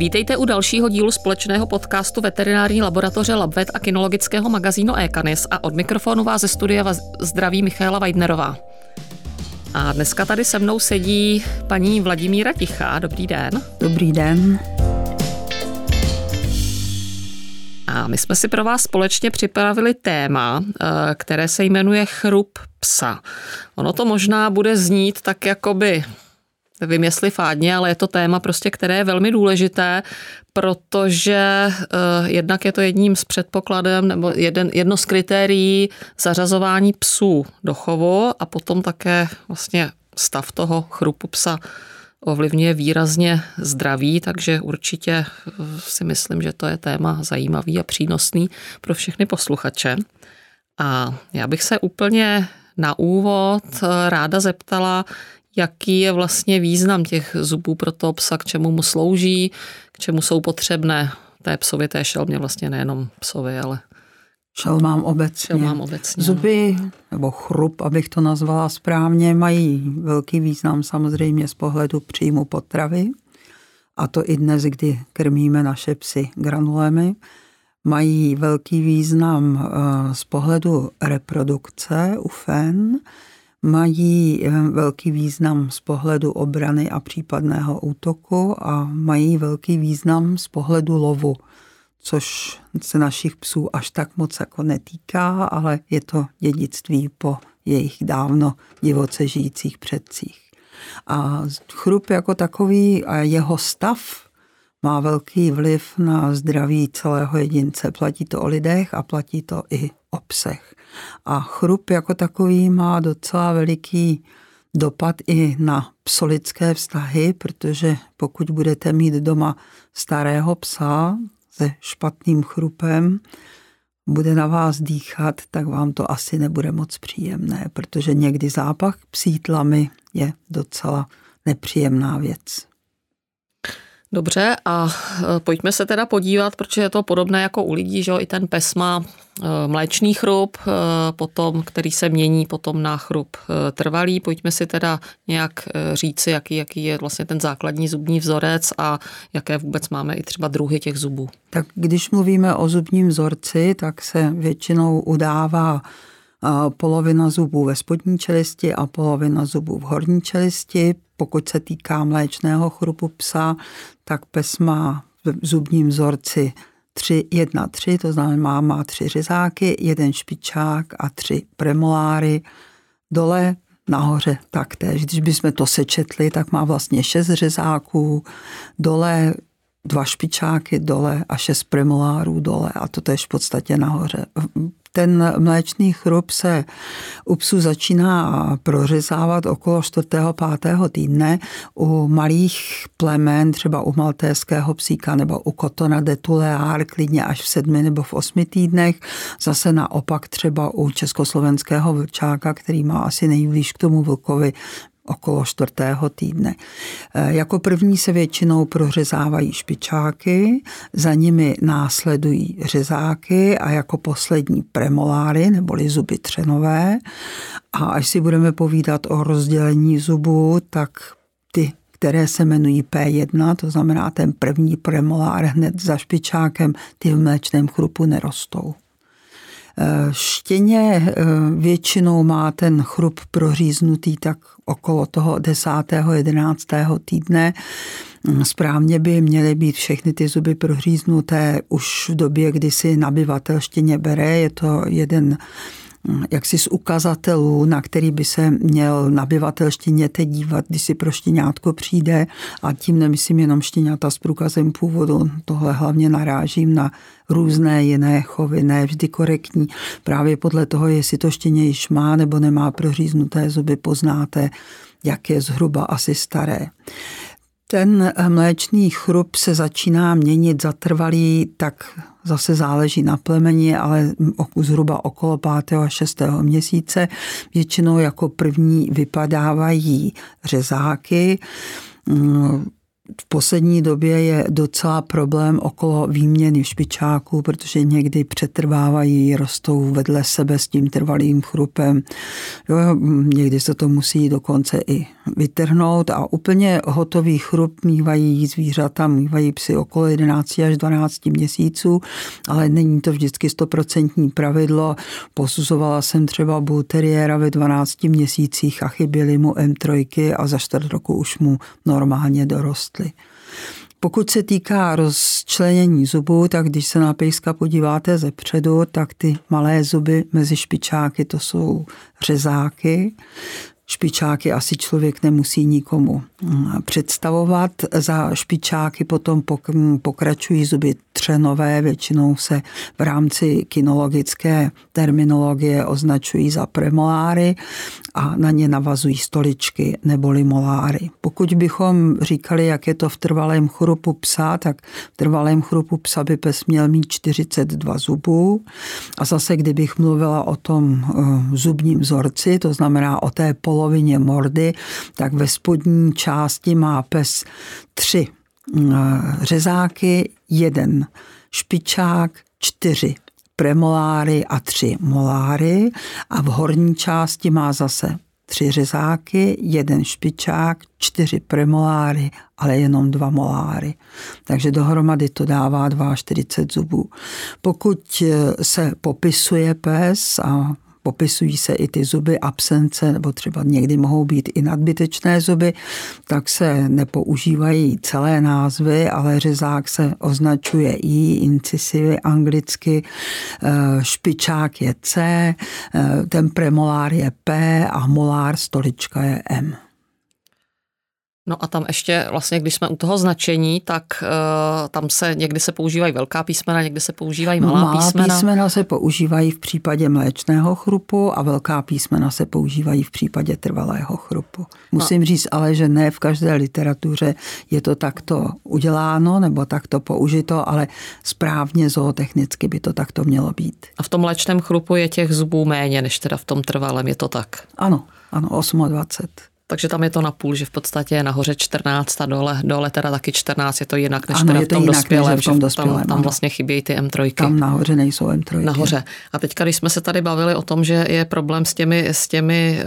Vítejte u dalšího dílu společného podcastu veterinární laboratoře Labvet a kinologického magazínu Ekanis a od mikrofonu vás ze studia zdraví Michaela Weidnerová. A dneska tady se mnou sedí paní Vladimíra Tichá. Dobrý den. Dobrý den. A my jsme si pro vás společně připravili téma, eh, které se jmenuje chrup psa. Ono to možná bude znít tak jakoby nevím jestli fádně, ale je to téma prostě, které je velmi důležité, protože uh, jednak je to jedním z předpokladem nebo jeden, jedno z kritérií zařazování psů do chovu a potom také vlastně stav toho chrupu psa ovlivňuje výrazně zdraví, takže určitě eh, si myslím, že to je téma zajímavý a přínosný pro všechny posluchače. A já bych se úplně na úvod eh, ráda zeptala, jaký je vlastně význam těch zubů pro toho psa, k čemu mu slouží, k čemu jsou potřebné té psovi, té šelmě vlastně nejenom psovi, ale Šelmám obecně. Šelmám obecně. Zuby, nebo chrup, abych to nazvala správně, mají velký význam samozřejmě z pohledu příjmu potravy. A to i dnes, kdy krmíme naše psy granulemi. Mají velký význam eh, z pohledu reprodukce u fen, mají eh, velký význam z pohledu obrany a případného útoku a mají velký význam z pohledu lovu, což se našich psů až tak moc jako netýká, ale je to dědictví po jejich dávno divoce žijících předcích. A chrup jako takový a jeho stav má velký vliv na zdraví celého jedince. Platí to o lidech a platí to i o psech. A chrup jako takový má docela veliký dopad i na psolické vztahy, protože pokud budete mít doma starého psa se špatným chrupem, bude na vás dýchat, tak vám to asi nebude moc příjemné, protože někdy zápach psí tlamy je docela nepříjemná věc. Dobře, a e, pojďme se teda podívat, protože je to podobné jako u lidí, že i ten pes má e, mléčný chrup, e, potom, který se mění potom na chrup trvalý. Pojďme si teda nějak říci, jaký, jaký je vlastně ten základní zubní vzorec a jaké vůbec máme i třeba druhy těch zubů. Tak když mluvíme o zubním vzorci, tak se většinou udává polovina zubů ve spodní čelisti a polovina zubů v horní čelisti. Pokud se týká mléčného chrupu psa, tak pes má v zubním vzorci 3, 1, 3, to znamená má tři řezáky, jeden špičák a tři premoláry. Dole nahoře taktéž. Když bychom to sečetli, tak má vlastně šest řezáků, dole dva špičáky dole a šest premolárů dole a to tež v podstatě nahoře ten mléčný chrup se u psů začíná prořezávat okolo 4. 5. týdne. U malých plemen, třeba u maltéského psíka nebo u kotona de Tulear, klidně až v sedmi nebo v osmi týdnech. Zase naopak třeba u československého vlčáka, který má asi nejblíž k tomu vlkovi, okolo čtvrtého týdne. E, jako první se většinou prořezávají špičáky, za nimi následují řezáky a jako poslední premoláry neboli zuby třenové. A až si budeme povídat o rozdělení zubů, tak ty které se jmenují P1, to znamená ten první premolár hned za špičákem, ty v mléčném chrupu nerostou. Štěně eh, většinou má ten chrup proříznutý tak okolo toho 10. 11. týdne. Správně by měly být všechny ty zuby proříznuté už v době, kdy si nabyvatel štěně bere. Je to jeden jaksi z ukazatelů, na který by se měl nabyvatel štěněte dívat, když si pro štěňátko přijde a tím nemyslím jenom štěňata s průkazem původu, tohle hlavně narážím na různé jiné chovy, ne vždy korektní. Právě podle toho, jestli to štěně již má nebo nemá proříznuté zuby, poznáte, jak je zhruba asi staré. Ten mléčný chrup se začíná měnit zatrvalý, tak zase záleží na plemeni, ale zhruba okolo 5. a 6. měsíce. Většinou jako první vypadávají řezáky. V poslední době je docela problém okolo výměny špičáků, protože někdy přetrvávají, rostou vedle sebe s tím trvalým chrupem. Jo, někdy se to musí dokonce i vytrhnout a úplně hotový chrup mývají zvířata, mývají psy okolo 11 až 12 měsíců, ale není to vždycky stoprocentní pravidlo. Posuzovala jsem třeba bulteriéra ve 12 měsících a chyběly mu M3 a za čtvrt roku už mu normálně dorostly. Pokud se týká rozčlenění zubů, tak když se na pejska podíváte ze předu, tak ty malé zuby mezi špičáky to jsou řezáky špičáky asi člověk nemusí nikomu mm, představovat. Za špičáky potom pokračují zuby třenové, většinou se v rámci kinologické terminologie označují za premoláry a na ně navazují stoličky neboli moláry. Pokud bychom říkali, jak je to v trvalém chrupu psa, tak v trvalém chrupu psa by pes měl mít 42 zubů a zase kdybych mluvila o tom eh, zubním vzorci, to znamená o té polovině mordy, tak ve spodní části má pes tři eh, řezáky, jeden špičák, čtyři premoláry a tři moláry a v horní části má zase tři řezáky, jeden špičák, čtyři premoláry, ale jenom dva moláry. Takže dohromady to dává 42 zubů. Pokud se popisuje pes a popisují se i ty zuby absence, nebo třeba někdy mohou být i nadbytečné zuby, tak se nepoužívají celé názvy, ale řezák se označuje I, incisivy anglicky, eh, špičák je C, eh, ten premolár je P a molár stolička je M. No a tam ještě vlastně, když jsme u toho značení, tak uh, tam se někdy se používají velká písmena, někdy se používají malá, malá písmena. písmena se používají v případě mléčného chrupu a velká písmena se používají v případě trvalého chrupu. Musím no. říct ale, že ne v každé literatuře je to takto uděláno nebo takto použito, ale správně zootechnicky by to takto mělo být. A v tom mléčném chrupu je těch zubů méně, než teda v tom trvalém, je to tak? Ano, ano, 28. Takže tam je to na půl, že v podstatě je nahoře 14 a dole, dole teda taky 14, je to jinak než ano, teda v tom jinak, dospělém, v tom dospělém, tam, tam vlastně chybějí ty M3. Tam nahoře nejsou M3. Nahoře. A teďka, když jsme se tady bavili o tom, že je problém s těmi, s těmi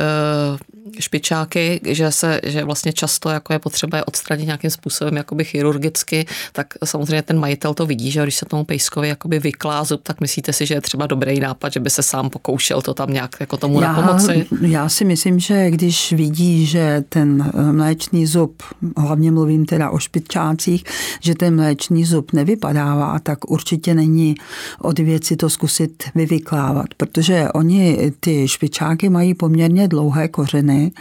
uh, špičáky, že se, že vlastně často jako je potřeba je odstranit nějakým způsobem jakoby chirurgicky, tak samozřejmě ten majitel to vidí, že když se tomu pejskovi jakoby vyklá zub, tak myslíte si, že je třeba dobrý nápad, že by se sám pokoušel to tam nějak jako tomu já, pomoci? Já si myslím, že když vidí, že ten eh, mléčný zub, hlavně mluvím teda o špičácích, že ten mléčný zub nevypadává, tak určitě není od věci to zkusit vyvyklávat, protože oni ty špičáky mají poměrně dlouhé kořeny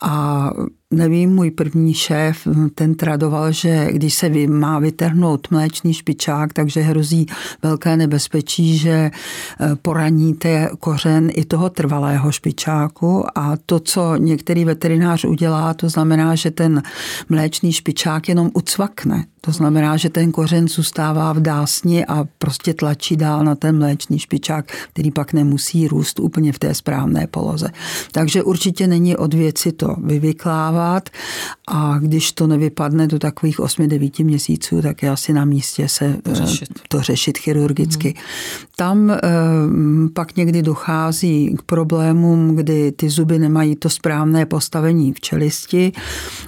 a nevím, můj první šéf, ten tradoval, že když se má vytrhnout mléčný špičák, takže hrozí velké nebezpečí, že e, poraníte kořen i toho trvalého špičáku a to, co některý veterinář udělá, to znamená, že ten mléčný špičák jenom ucvakne. To znamená, že ten kořen zůstává v dásni a prostě tlačí dál na ten mléčný špičák, který pak nemusí růst úplně v té správné poloze. Takže určitě není od věci to vyvyklávat a když to nevypadne do takových 8-9 měsíců, tak je asi na místě se to eh, řešit, to řešit chirurgicky. Hmm. Tam e, pak někdy dochází k problémům, kdy ty zuby nemají to správné postavení v čelisti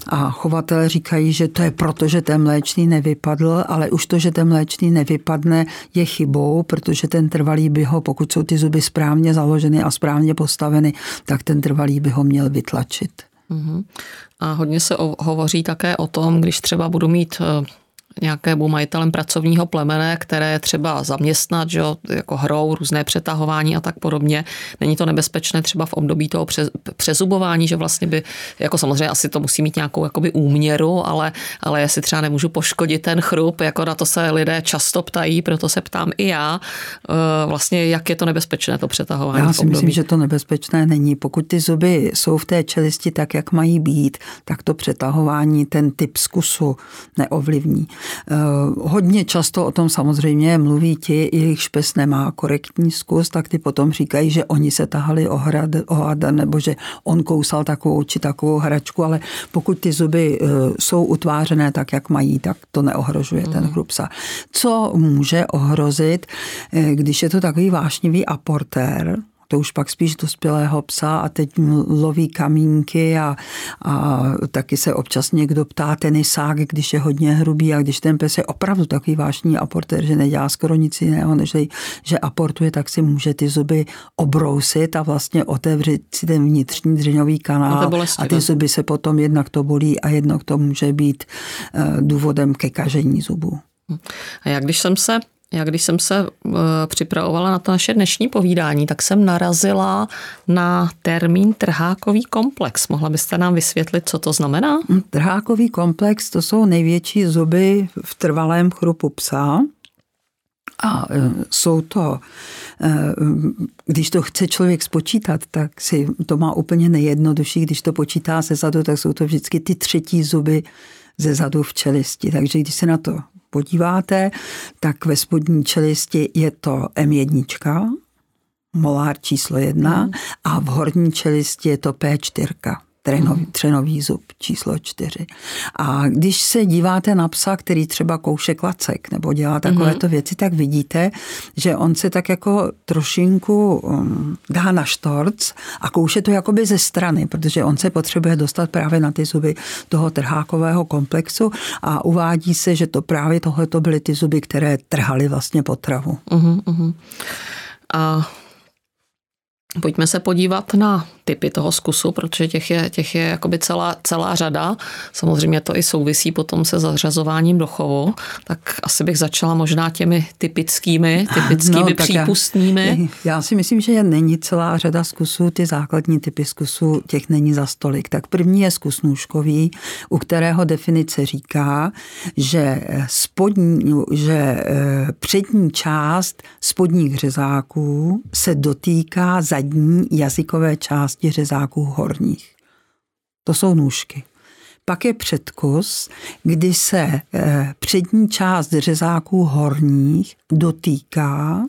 a chovatelé říkají, že to je proto, že ten mléčný nevypadl, ale už to, že ten mléčný nevypadne, je chybou, protože ten trvalý by ho, pokud jsou ty zuby správně založeny a správně postaveny, tak ten trvalý by ho měl vytlačit. Uh-huh. A hodně se hovoří také o tom, když třeba budu mít eh, nějakému majitelem pracovního plemene, které je třeba zaměstnat, že jako hrou, různé přetahování a tak podobně. Není to nebezpečné třeba v období toho přezubování, že vlastně by, jako samozřejmě asi to musí mít nějakou jakoby úměru, ale, ale jestli třeba nemůžu poškodit ten chrup, jako na to se lidé často ptají, proto se ptám i já, eh, vlastně jak je to nebezpečné to přetahování. Já si myslím, že to nebezpečné není. Pokud ty zuby jsou v té čelisti tak, jak mají být, tak to přetahování ten typ zkusu neovlivní. Eh, hodně často o tom samozřejmě mluví ti, jejichž pes nemá korektní zkus, tak ty potom říkají, že oni se tahali o, hrad, o hada, nebo že on kousal takovou či takovou hračku, ale pokud ty zuby eh, jsou utvářené tak, jak mají, tak to neohrožuje ten mhm. chrupsa. Co může ohrozit, eh, když je to takový vášnivý aportér, to už pak spíš dospělého psa a teď loví kamínky a, a taky se občas někdo ptá tenisák, když je hodně hrubý a když ten pes je opravdu takový vášní aportér, že nedělá skoro nic jiného, než že aportuje, tak si může ty zuby obrousit a vlastně otevřít si ten vnitřní dřeňový kanál no a ty zuby se potom jednak to bolí a jednak to může být eh, důvodem ke kažení zubů. A jak když jsem se já když jsem se uh, připravovala na to naše dnešní povídání, tak jsem narazila na termín trhákový komplex. Mohla byste nám vysvětlit, co to znamená? Hm, trhákový komplex to jsou největší zuby v trvalém chrupu psa. A e, jsou to, e, když to chce člověk spočítat, tak si to má úplně nejjednodušší. Když to počítá ze zadu, tak jsou to vždycky ty třetí zuby ze zadu v čelisti. Takže když se na to podíváte, tak ve spodní čelisti je to M1, molár číslo jedna, mm. a v horní čelisti je to P4 trenový, třenový zub číslo čtyři. A když se díváte na psa, který třeba kouše klacek nebo dělá takovéto mm-hmm. věci, tak vidíte, že on se tak jako trošinku um, dá na štorc a kouše to jakoby ze strany, protože on se potřebuje dostat právě na ty zuby toho trhákového komplexu a uvádí se, že to právě tohle byly ty zuby, které trhaly vlastně potravu. Mm-hmm. A Pojďme se podívat na typy toho zkusu, protože těch je, těch je jakoby celá, celá řada. Samozřejmě to i souvisí potom se zařazováním do chovu. Tak asi bych začala možná těmi typickými, typickými no, přípustnými. Já, já si myslím, že není celá řada zkusů, ty základní typy zkusů, těch není za stolik. Tak první je zkus nůžkový, u kterého definice říká, že, spodní, že eh, přední část spodních řezáků se dotýká zadní jazykové části části řezáků horních. To jsou nůžky. Pak je předkus, kdy se eh, přední část řezáků horních dotýká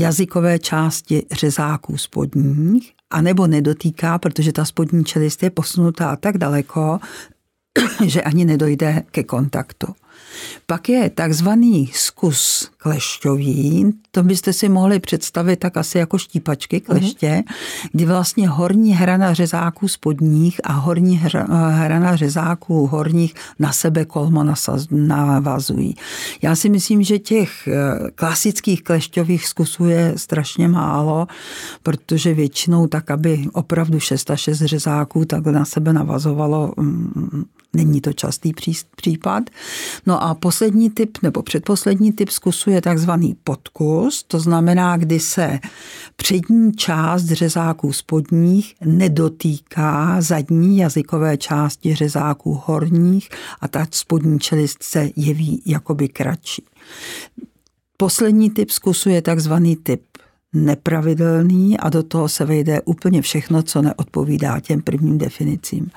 jazykové části řezáků spodních, anebo nedotýká, protože ta spodní čelist je posunutá tak daleko, že ani nedojde ke kontaktu. Pak je takzvaný zkus klešťový, to byste si mohli představit tak asi jako štípačky kleště, uh-huh. kdy vlastně horní hrana řezáků spodních a horní hrana řezáků horních na sebe kolmo navazují. Já si myslím, že těch eh, klasických klešťových zkusů je strašně málo, protože většinou tak, aby opravdu 6 a 6 řezáků takhle na sebe navazovalo, mm, není to častý případ. No a poslední typ, nebo předposlední typ zkusu je takzvaný podkus, to znamená, kdy se přední část řezáků spodních nedotýká zadní jazykové části řezáků horních a ta spodní čelist se jeví jakoby kratší. Poslední typ zkusu je takzvaný typ nepravidelný a do toho se vejde úplně všechno, co neodpovídá těm prvním definicím.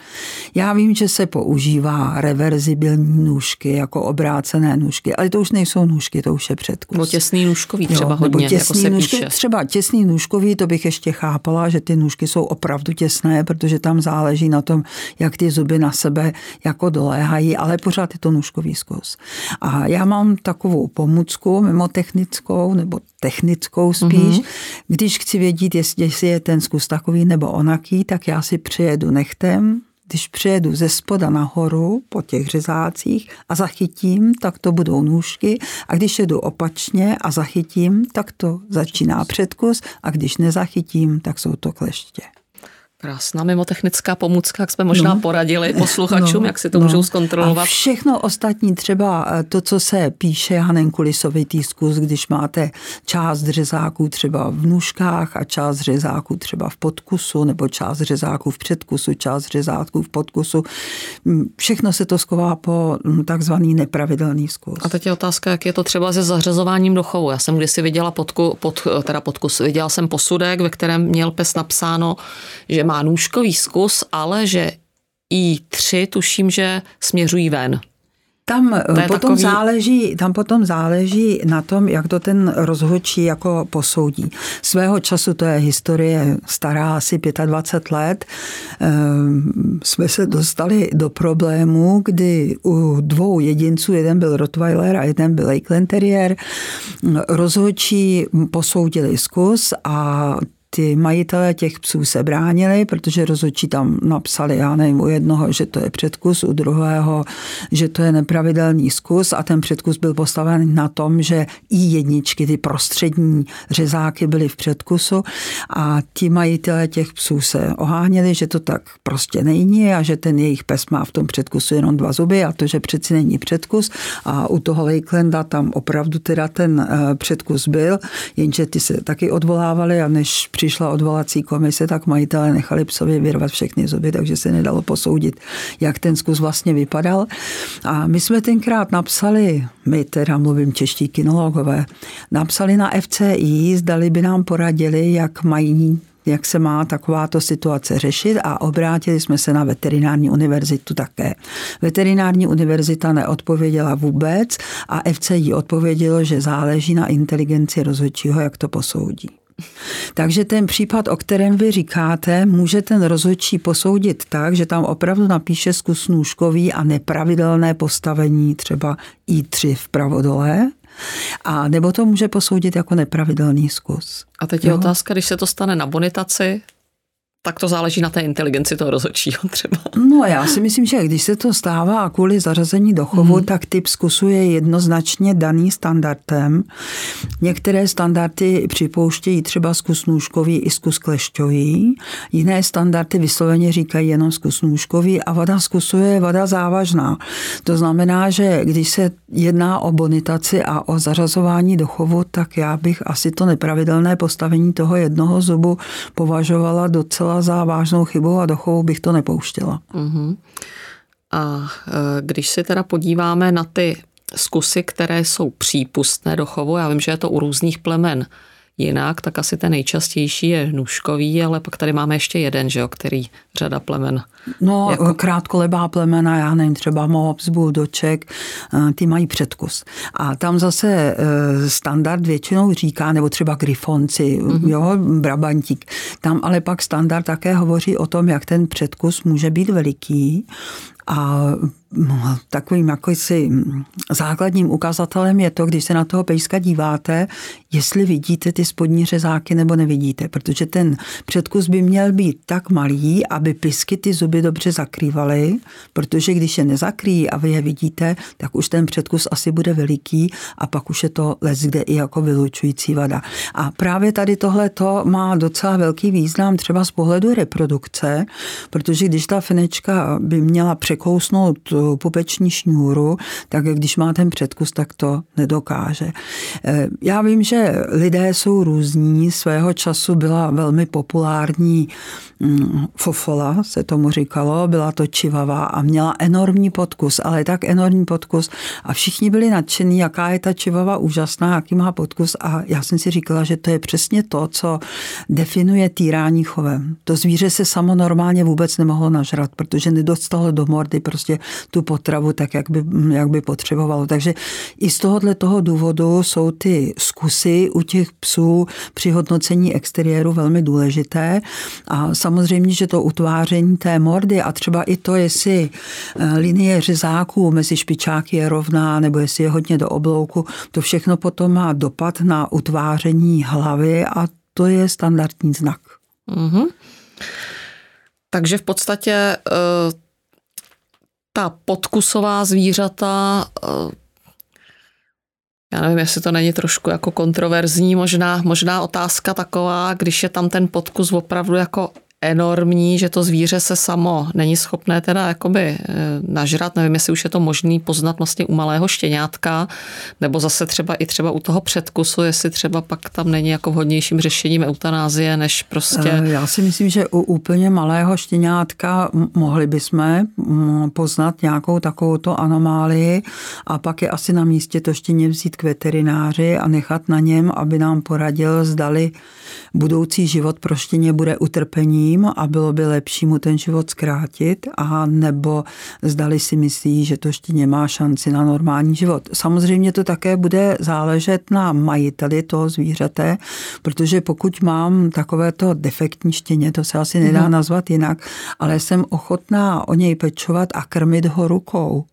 Já vím, že se používá reverzibilní nůžky jako obrácené nůžky, ale to už nejsou nůžky, to už je předkus. Nebo těsný nůžkový třeba jo, hodně, nebo těsný jako se nůžky, píše. Třeba těsný nůžkový, to bych ještě chápala, že ty nůžky jsou opravdu těsné, protože tam záleží na tom, jak ty zuby na sebe jako doléhají, ale pořád je to nůžkový zkus. A já mám takovou pomůcku mimo technickou, nebo technickou spíš, mm-hmm. Když chci vědět, jestli je ten zkus takový nebo onaký, tak já si přijedu nechtem, když přijedu ze spoda nahoru po těch řezácích a zachytím, tak to budou nůžky. A když jedu opačně a zachytím, tak to začíná předkus. A když nezachytím, tak jsou to kleště. Krásná mimotechnická pomůcka, jak jsme možná no. poradili posluchačům, no. jak si to no. můžou zkontrolovat. A všechno ostatní, třeba eh, to, co se píše Hanen Kulisovitý zkus, když máte část řezáků třeba v nůžkách a část řezáků třeba v podkusu, nebo část řezáků v předkusu, část řezáků v podkusu. Mm, všechno se to sková po mm, takzvaný nepravidelný zkus. A teď je otázka, jak je to třeba se zařazováním do chovu. Já jsem kdysi viděla podku, pod, teda podkus, viděla jsem posudek, ve kterém měl pes napsáno, že má nůžkový zkus, ale že i tři tuším, že směřují ven. Tam potom, takový... záleží, tam potom záleží na tom, jak to ten rozhodčí jako posoudí. Svého času to je historie stará asi 25 let. Ehm, jsme se dostali do problému, kdy u dvou jedinců, jeden byl Rottweiler a jeden byl Lakeland Terrier, rozhodčí posoudili zkus a ty majitelé těch psů se bránili, protože rozhodčí tam napsali, já nevím, u jednoho, že to je předkus, u druhého, že to je nepravidelný zkus a ten předkus byl postaven na tom, že i jedničky, ty prostřední řezáky byly v předkusu a ti majitelé těch psů se oháněli, že to tak prostě není a že ten jejich pes má v tom předkusu jenom dva zuby a to, že přeci není předkus a u toho Lakelanda tam opravdu teda ten eh, předkus byl, jenže ty se taky odvolávali a než přišla odvolací komise, tak majitelé nechali psovi vyrvat všechny zuby, takže se nedalo posoudit, jak ten zkus vlastně vypadal. A my jsme tenkrát napsali, my teda mluvím čeští kinologové, napsali na FCI, zdali by nám poradili, jak mají jak se má takováto situace řešit a obrátili jsme se na veterinární univerzitu také. Veterinární univerzita neodpověděla vůbec a FCI odpovědělo, že záleží na inteligenci rozhodčího, jak to posoudí. Takže ten případ, o kterém vy říkáte, může ten rozhodčí posoudit tak, že tam opravdu napíše zkus nůžkový a nepravidelné postavení třeba I3 vpravo dole, a nebo to může posoudit jako nepravidelný zkus. A teď je jo? otázka, když se to stane na bonitaci, tak to záleží na té inteligenci toho rozhodčího třeba. No já si myslím, že když se to stává kvůli zařazení do chovu, mm. tak typ zkusu je jednoznačně daný standardem. Některé standardy připouštějí třeba zkus nůžkový i zkus klešťový, jiné standardy vysloveně říkají jenom zkus nůžkový a vada zkusu je vada závažná. To znamená, že když se jedná o bonitaci a o zařazování do chovu, tak já bych asi to nepravidelné postavení toho jednoho zubu považovala docela považovala za vážnou chybu a do chovu bych to nepouštěla. Uh-huh. A e, když se teda podíváme na ty zkusy, které jsou přípustné do chovu, já vím, že je to u různých plemen jinak, tak asi ten nejčastější je nůžkový, ale pak tady máme ještě jeden, že jo, který řada plemen. No, jako... krátkolebá plemena, já nevím, třeba Mohops, Buldoček, eh, ty mají předkus. A tam zase eh, standard většinou říká, nebo třeba Grifonci, mm-hmm. jo, Brabantík. Tam ale pak standard také hovoří o tom, jak ten předkus může být veliký a takovým jako si základním ukazatelem je to, když se na toho pejska díváte, jestli vidíte ty spodní řezáky nebo nevidíte, protože ten předkus by měl být tak malý, aby pisky ty zuby dobře zakrývaly, protože když je nezakrýjí a vy je vidíte, tak už ten předkus asi bude veliký a pak už je to les, kde i jako vylučující vada. A právě tady tohle to má docela velký význam třeba z pohledu reprodukce, protože když ta finečka by měla překousnout pupeční šňůru, tak když má ten předkus, tak to nedokáže. Eh, já vím, že lidé jsou různí. Svého času byla velmi populární mm, fofola, se tomu říkalo, byla to čivava a měla enormní podkus, ale tak enormní podkus a všichni byli nadšení, jaká je ta čivava úžasná, jaký má podkus a já jsem si říkala, že to je přesně to, co definuje týrání chovem. To zvíře se samo normálně vůbec nemohlo nažrat, protože nedostalo do mordy prostě tu potravu tak, jak by, jak by potřebovalo. Takže i z tohohle toho důvodu jsou ty zkusy u těch psů při hodnocení exteriéru velmi důležité. A samozřejmě, že to utváření té mordy a třeba i to, jestli eh, linie řezáků mezi špičáky je rovná nebo jestli je hodně do oblouku, to všechno potom má dopad na utváření hlavy a to je standardní znak. Mm-hmm. Takže v podstatě eh, ta podkusová zvířata, eh, já nevím, jestli to není trošku jako kontroverzní, možná, možná otázka taková, když je tam ten podkus opravdu jako enormní, že to zvíře se samo není schopné teda jakoby eh, nažrat. Nevím, jestli už je to možný poznat vlastně u malého štěňátka, nebo zase třeba i třeba u toho předkusu, jestli třeba pak tam není jako vhodnějším řešením eutanázie, než prostě... Eh, já si myslím, že u úplně malého štěňátka mohli bychom poznat nějakou takovouto anomálii a pak je asi na místě to štěně vzít k veterináři a nechat na něm, aby nám poradil, zdali budoucí život pro štěně bude utrpení ním a bylo by lepší mu ten život zkrátit a nebo zdali si myslí, že to štěně má šanci na normální život. Samozřejmě to také bude záležet na majiteli toho zvířete, protože pokud mám takovéto defektní štěně, to se asi nedá mm. nazvat jinak, ale jsem ochotná o něj pečovat a krmit ho rukou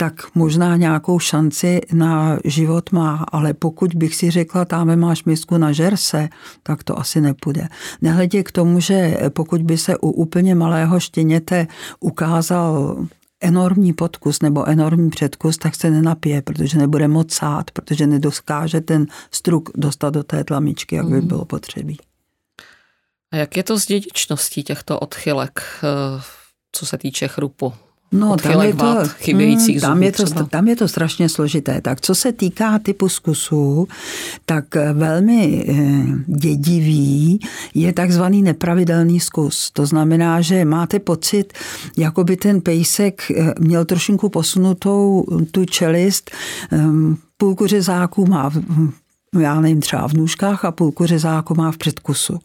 tak možná nějakou šanci na život má, ale pokud bych si řekla, tam máš misku na žerse, tak to asi nepůjde. Nehledě k tomu, že pokud by se u úplně malého štěněte ukázal enormní podkus nebo enormní předkus, tak se nenapije, protože nebude moc sát, protože nedoskáže ten struk dostat do té tlamičky, jak by mhm. bylo potřebí. A jak je to s dědičností těchto odchylek, eh, co se týče chrupu? No, tam je, to, chybějících hmm, tam, je to, tam je to strašně složité. Tak co se týká typu zkusů, tak velmi eh, dědivý je takzvaný nepravidelný zkus. To znamená, že máte pocit, jako by ten pejsek eh, měl trošinku posunutou tu čelist, ehm, půlku řezáků má já nevím, třeba v nůžkách a půlku řezáku má v předkusu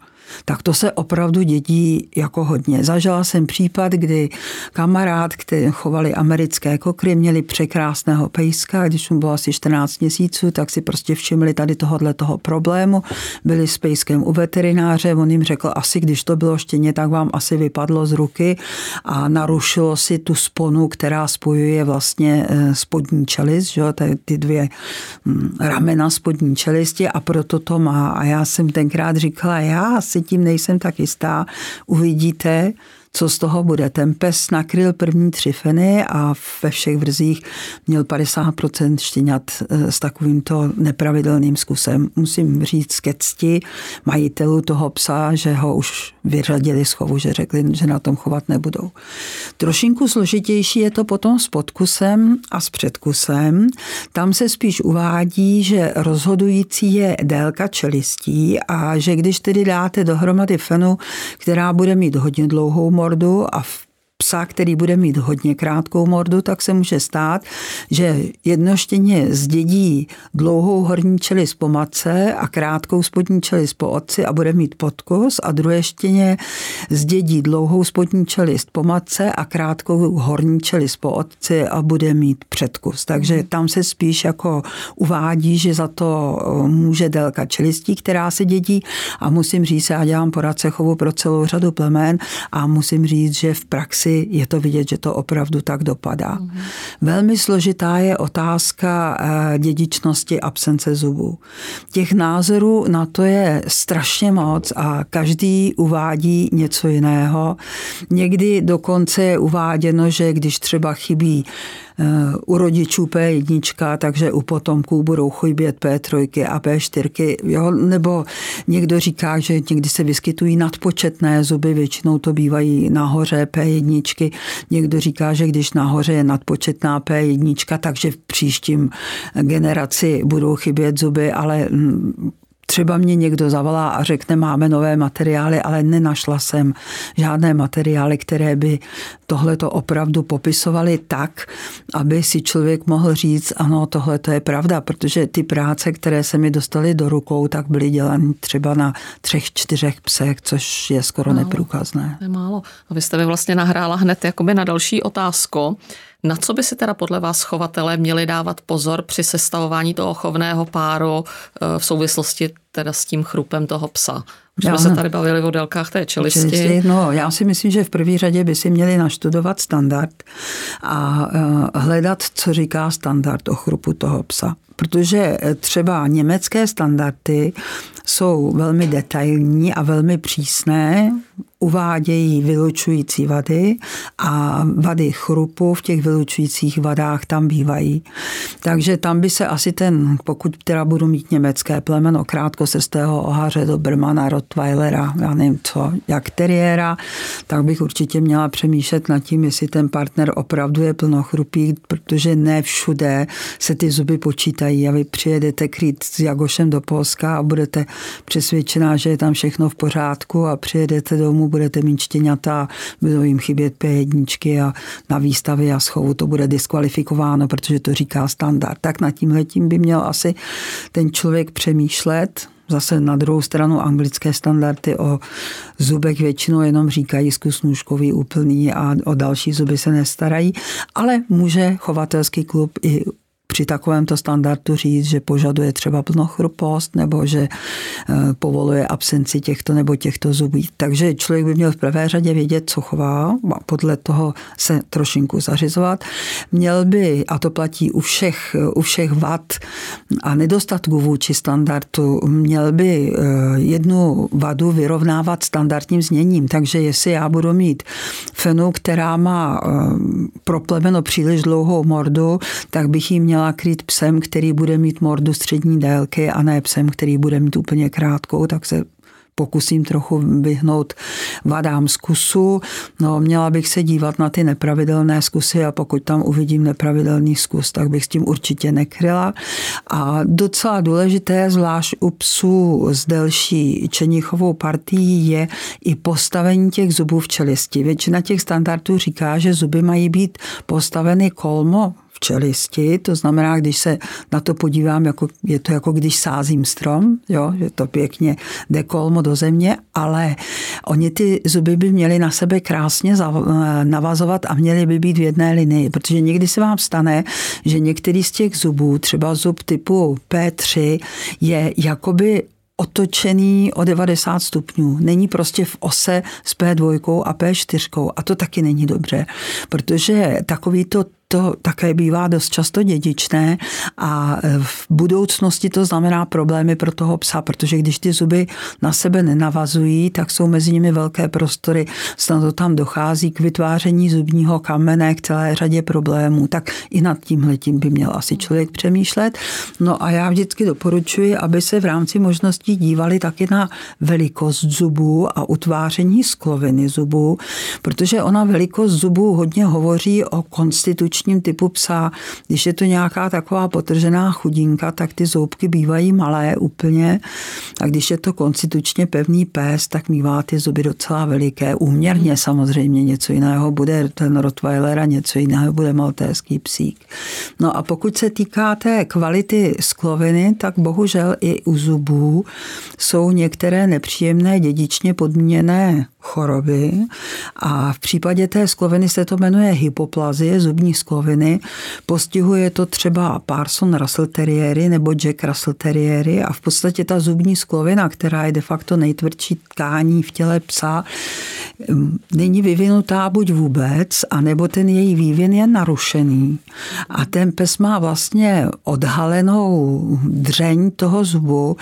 tak to se opravdu dědí jako hodně. Zažila jsem případ, kdy kamarád, který chovali americké kokry, měli překrásného pejska, když mu bylo asi 14 měsíců, tak si prostě všimli tady tohohle toho problému. Byli s pejskem u veterináře, on jim řekl, asi když to bylo štěně, tak vám asi vypadlo z ruky a narušilo si tu sponu, která spojuje vlastně eh, spodní čelist, že? ty dvě hm, ramena spodní čelisti a proto to má. A já jsem tenkrát říkala, já si tím nejsem tak jistá. Uvidíte, co z toho bude. Ten pes nakryl první tři feny a ve všech vrzích měl 50% štěňat eh, s takovýmto nepravidelným zkusem. Musím říct ke cti majitelů toho psa, že ho už vyřadili z chovu, že řekli, že na tom chovat nebudou. Trošinku složitější je to potom s podkusem a s předkusem. Tam se spíš uvádí, že rozhodující je délka čelistí a že když tedy dáte dohromady fenu, která bude mít hodně dlouhou mordu a v psa, který bude mít hodně krátkou mordu, tak se může stát, že jednoštěně zdědí dlouhou horní čelist po matce a krátkou spodní čelist po otci a bude mít podkus a druhé štěně zdědí dlouhou spodní čelist po matce a krátkou horní čelist po otci a bude mít předkus. Takže tam se spíš jako uvádí, že za to eh, může délka čelistí, která se dědí a musím říct, já dělám poradce chovu pro celou řadu plemen a musím říct, že v praxi je to vidět, že to opravdu tak dopadá. Mm-hmm. Velmi složitá je otázka eh, dědičnosti absence zubů. Těch názorů na to je strašně moc a každý uvádí něco jiného. Někdy dokonce je uváděno, že když třeba chybí u rodičů P1, takže u potomků budou chybět P3 a P4. Jo? Nebo někdo říká, že někdy se vyskytují nadpočetné zuby, většinou to bývají nahoře P1. Někdo říká, že když nahoře je nadpočetná P1, takže v příštím generaci budou chybět zuby, ale hm, Třeba mě někdo zavolá a řekne, máme nové materiály, ale nenašla jsem žádné materiály, které by tohleto opravdu popisovaly tak, aby si člověk mohl říct, ano, tohle to je pravda, protože ty práce, které se mi dostaly do rukou, tak byly dělány třeba na třech, čtyřech psech, což je skoro málo. neprůkazné. Je málo. A vy jste mi vlastně nahrála hned jakoby na další otázku. Na co by si teda podle vás chovatelé měli dávat pozor při sestavování toho chovného páru eh, v souvislosti teda s tím chrupem toho psa? Už jsme se tady bavili o délkách té čelisti. čelisti. No, já si myslím, že v první řadě by si měli naštudovat standard a eh, hledat, co říká standard o chrupu toho psa. Protože eh, třeba německé standardy jsou velmi detailní a velmi přísné uvádějí vylučující vady a vady chrupu v těch vylučujících vadách tam bývají. Takže tam by se asi ten, pokud teda budu mít německé plemeno krátkosrstého ohaře do Brmana, Rottweilera, já nevím co, jak teriéra, tak bych určitě měla přemýšlet nad tím, jestli ten partner opravdu je plnochrupý, protože ne všude se ty zuby počítají a vy přijedete krýt s Jagošem do Polska a budete přesvědčená, že je tam všechno v pořádku a přijedete domů, budete mít štěňata, budou jim chybět P1 a na výstavě a schovu to bude diskvalifikováno, protože to říká standard. Tak nad tím letím by měl asi ten člověk přemýšlet, Zase na druhou stranu anglické standardy o zubech většinou jenom říkají zkus nůžkový úplný a o další zuby se nestarají, ale může chovatelský klub i při takovémto standardu říct, že požaduje třeba plnochrupost nebo že eh, povoluje absenci těchto nebo těchto zubů. Takže člověk by měl v prvé řadě vědět, co chová a podle toho se trošinku zařizovat. Měl by, a to platí u všech, u všech vad a nedostatků vůči standardu, měl by eh, jednu vadu vyrovnávat standardním zněním. Takže jestli já budu mít fenu, která má eh, proplemeno příliš dlouhou mordu, tak bych jí měla měla krýt psem, který bude mít mordu střední délky a ne psem, který bude mít úplně krátkou, tak se pokusím trochu vyhnout vadám zkusu. No, měla bych se dívat na ty nepravidelné zkusy a pokud tam uvidím nepravidelný zkus, tak bych s tím určitě nekryla. A docela důležité, zvlášť u psů s delší čenichovou partií, je i postavení těch zubů v čelisti. Většina těch standardů říká, že zuby mají být postaveny kolmo čelisti, to znamená, když se na to podívám, jako, je to jako když sázím strom, jo, že to pěkně jde kolmo do země, ale oni ty zuby by měly na sebe krásně navazovat a měly by být v jedné linii, protože někdy se vám stane, že některý z těch zubů, třeba zub typu P3, je jakoby otočený o 90 stupňů. Není prostě v ose s P2 a P4 a to taky není dobře, protože takovýto to také bývá dost často dědičné a v budoucnosti to znamená problémy pro toho psa, protože když ty zuby na sebe nenavazují, tak jsou mezi nimi velké prostory, snad tam dochází k vytváření zubního kamene, k celé řadě problémů, tak i nad tímhletím by měl asi člověk přemýšlet. No a já vždycky doporučuji, aby se v rámci možností dívali taky na velikost zubů a utváření skloviny zubů, protože ona velikost zubů hodně hovoří o konstituční zvláštním typu psa. Když je to nějaká taková potržená chudinka, tak ty zoubky bývají malé úplně. A když je to konstitučně pevný pes, tak mývá ty zuby docela veliké. Úměrně samozřejmě něco jiného bude ten Rottweiler a něco jiného bude maltéský psík. No a pokud se týká té kvality skloviny, tak bohužel i u zubů jsou některé nepříjemné dědičně podmíněné choroby a v případě té skloviny se to jmenuje hypoplazie, zubní skloviny. Postihuje to třeba Parson Russell Terriery nebo Jack Russell Terriery a v podstatě ta zubní sklovina, která je de facto nejtvrdší tkání v těle psa, není vyvinutá buď vůbec, anebo ten její vývin je narušený. A ten pes má vlastně odhalenou dřeň toho zubu,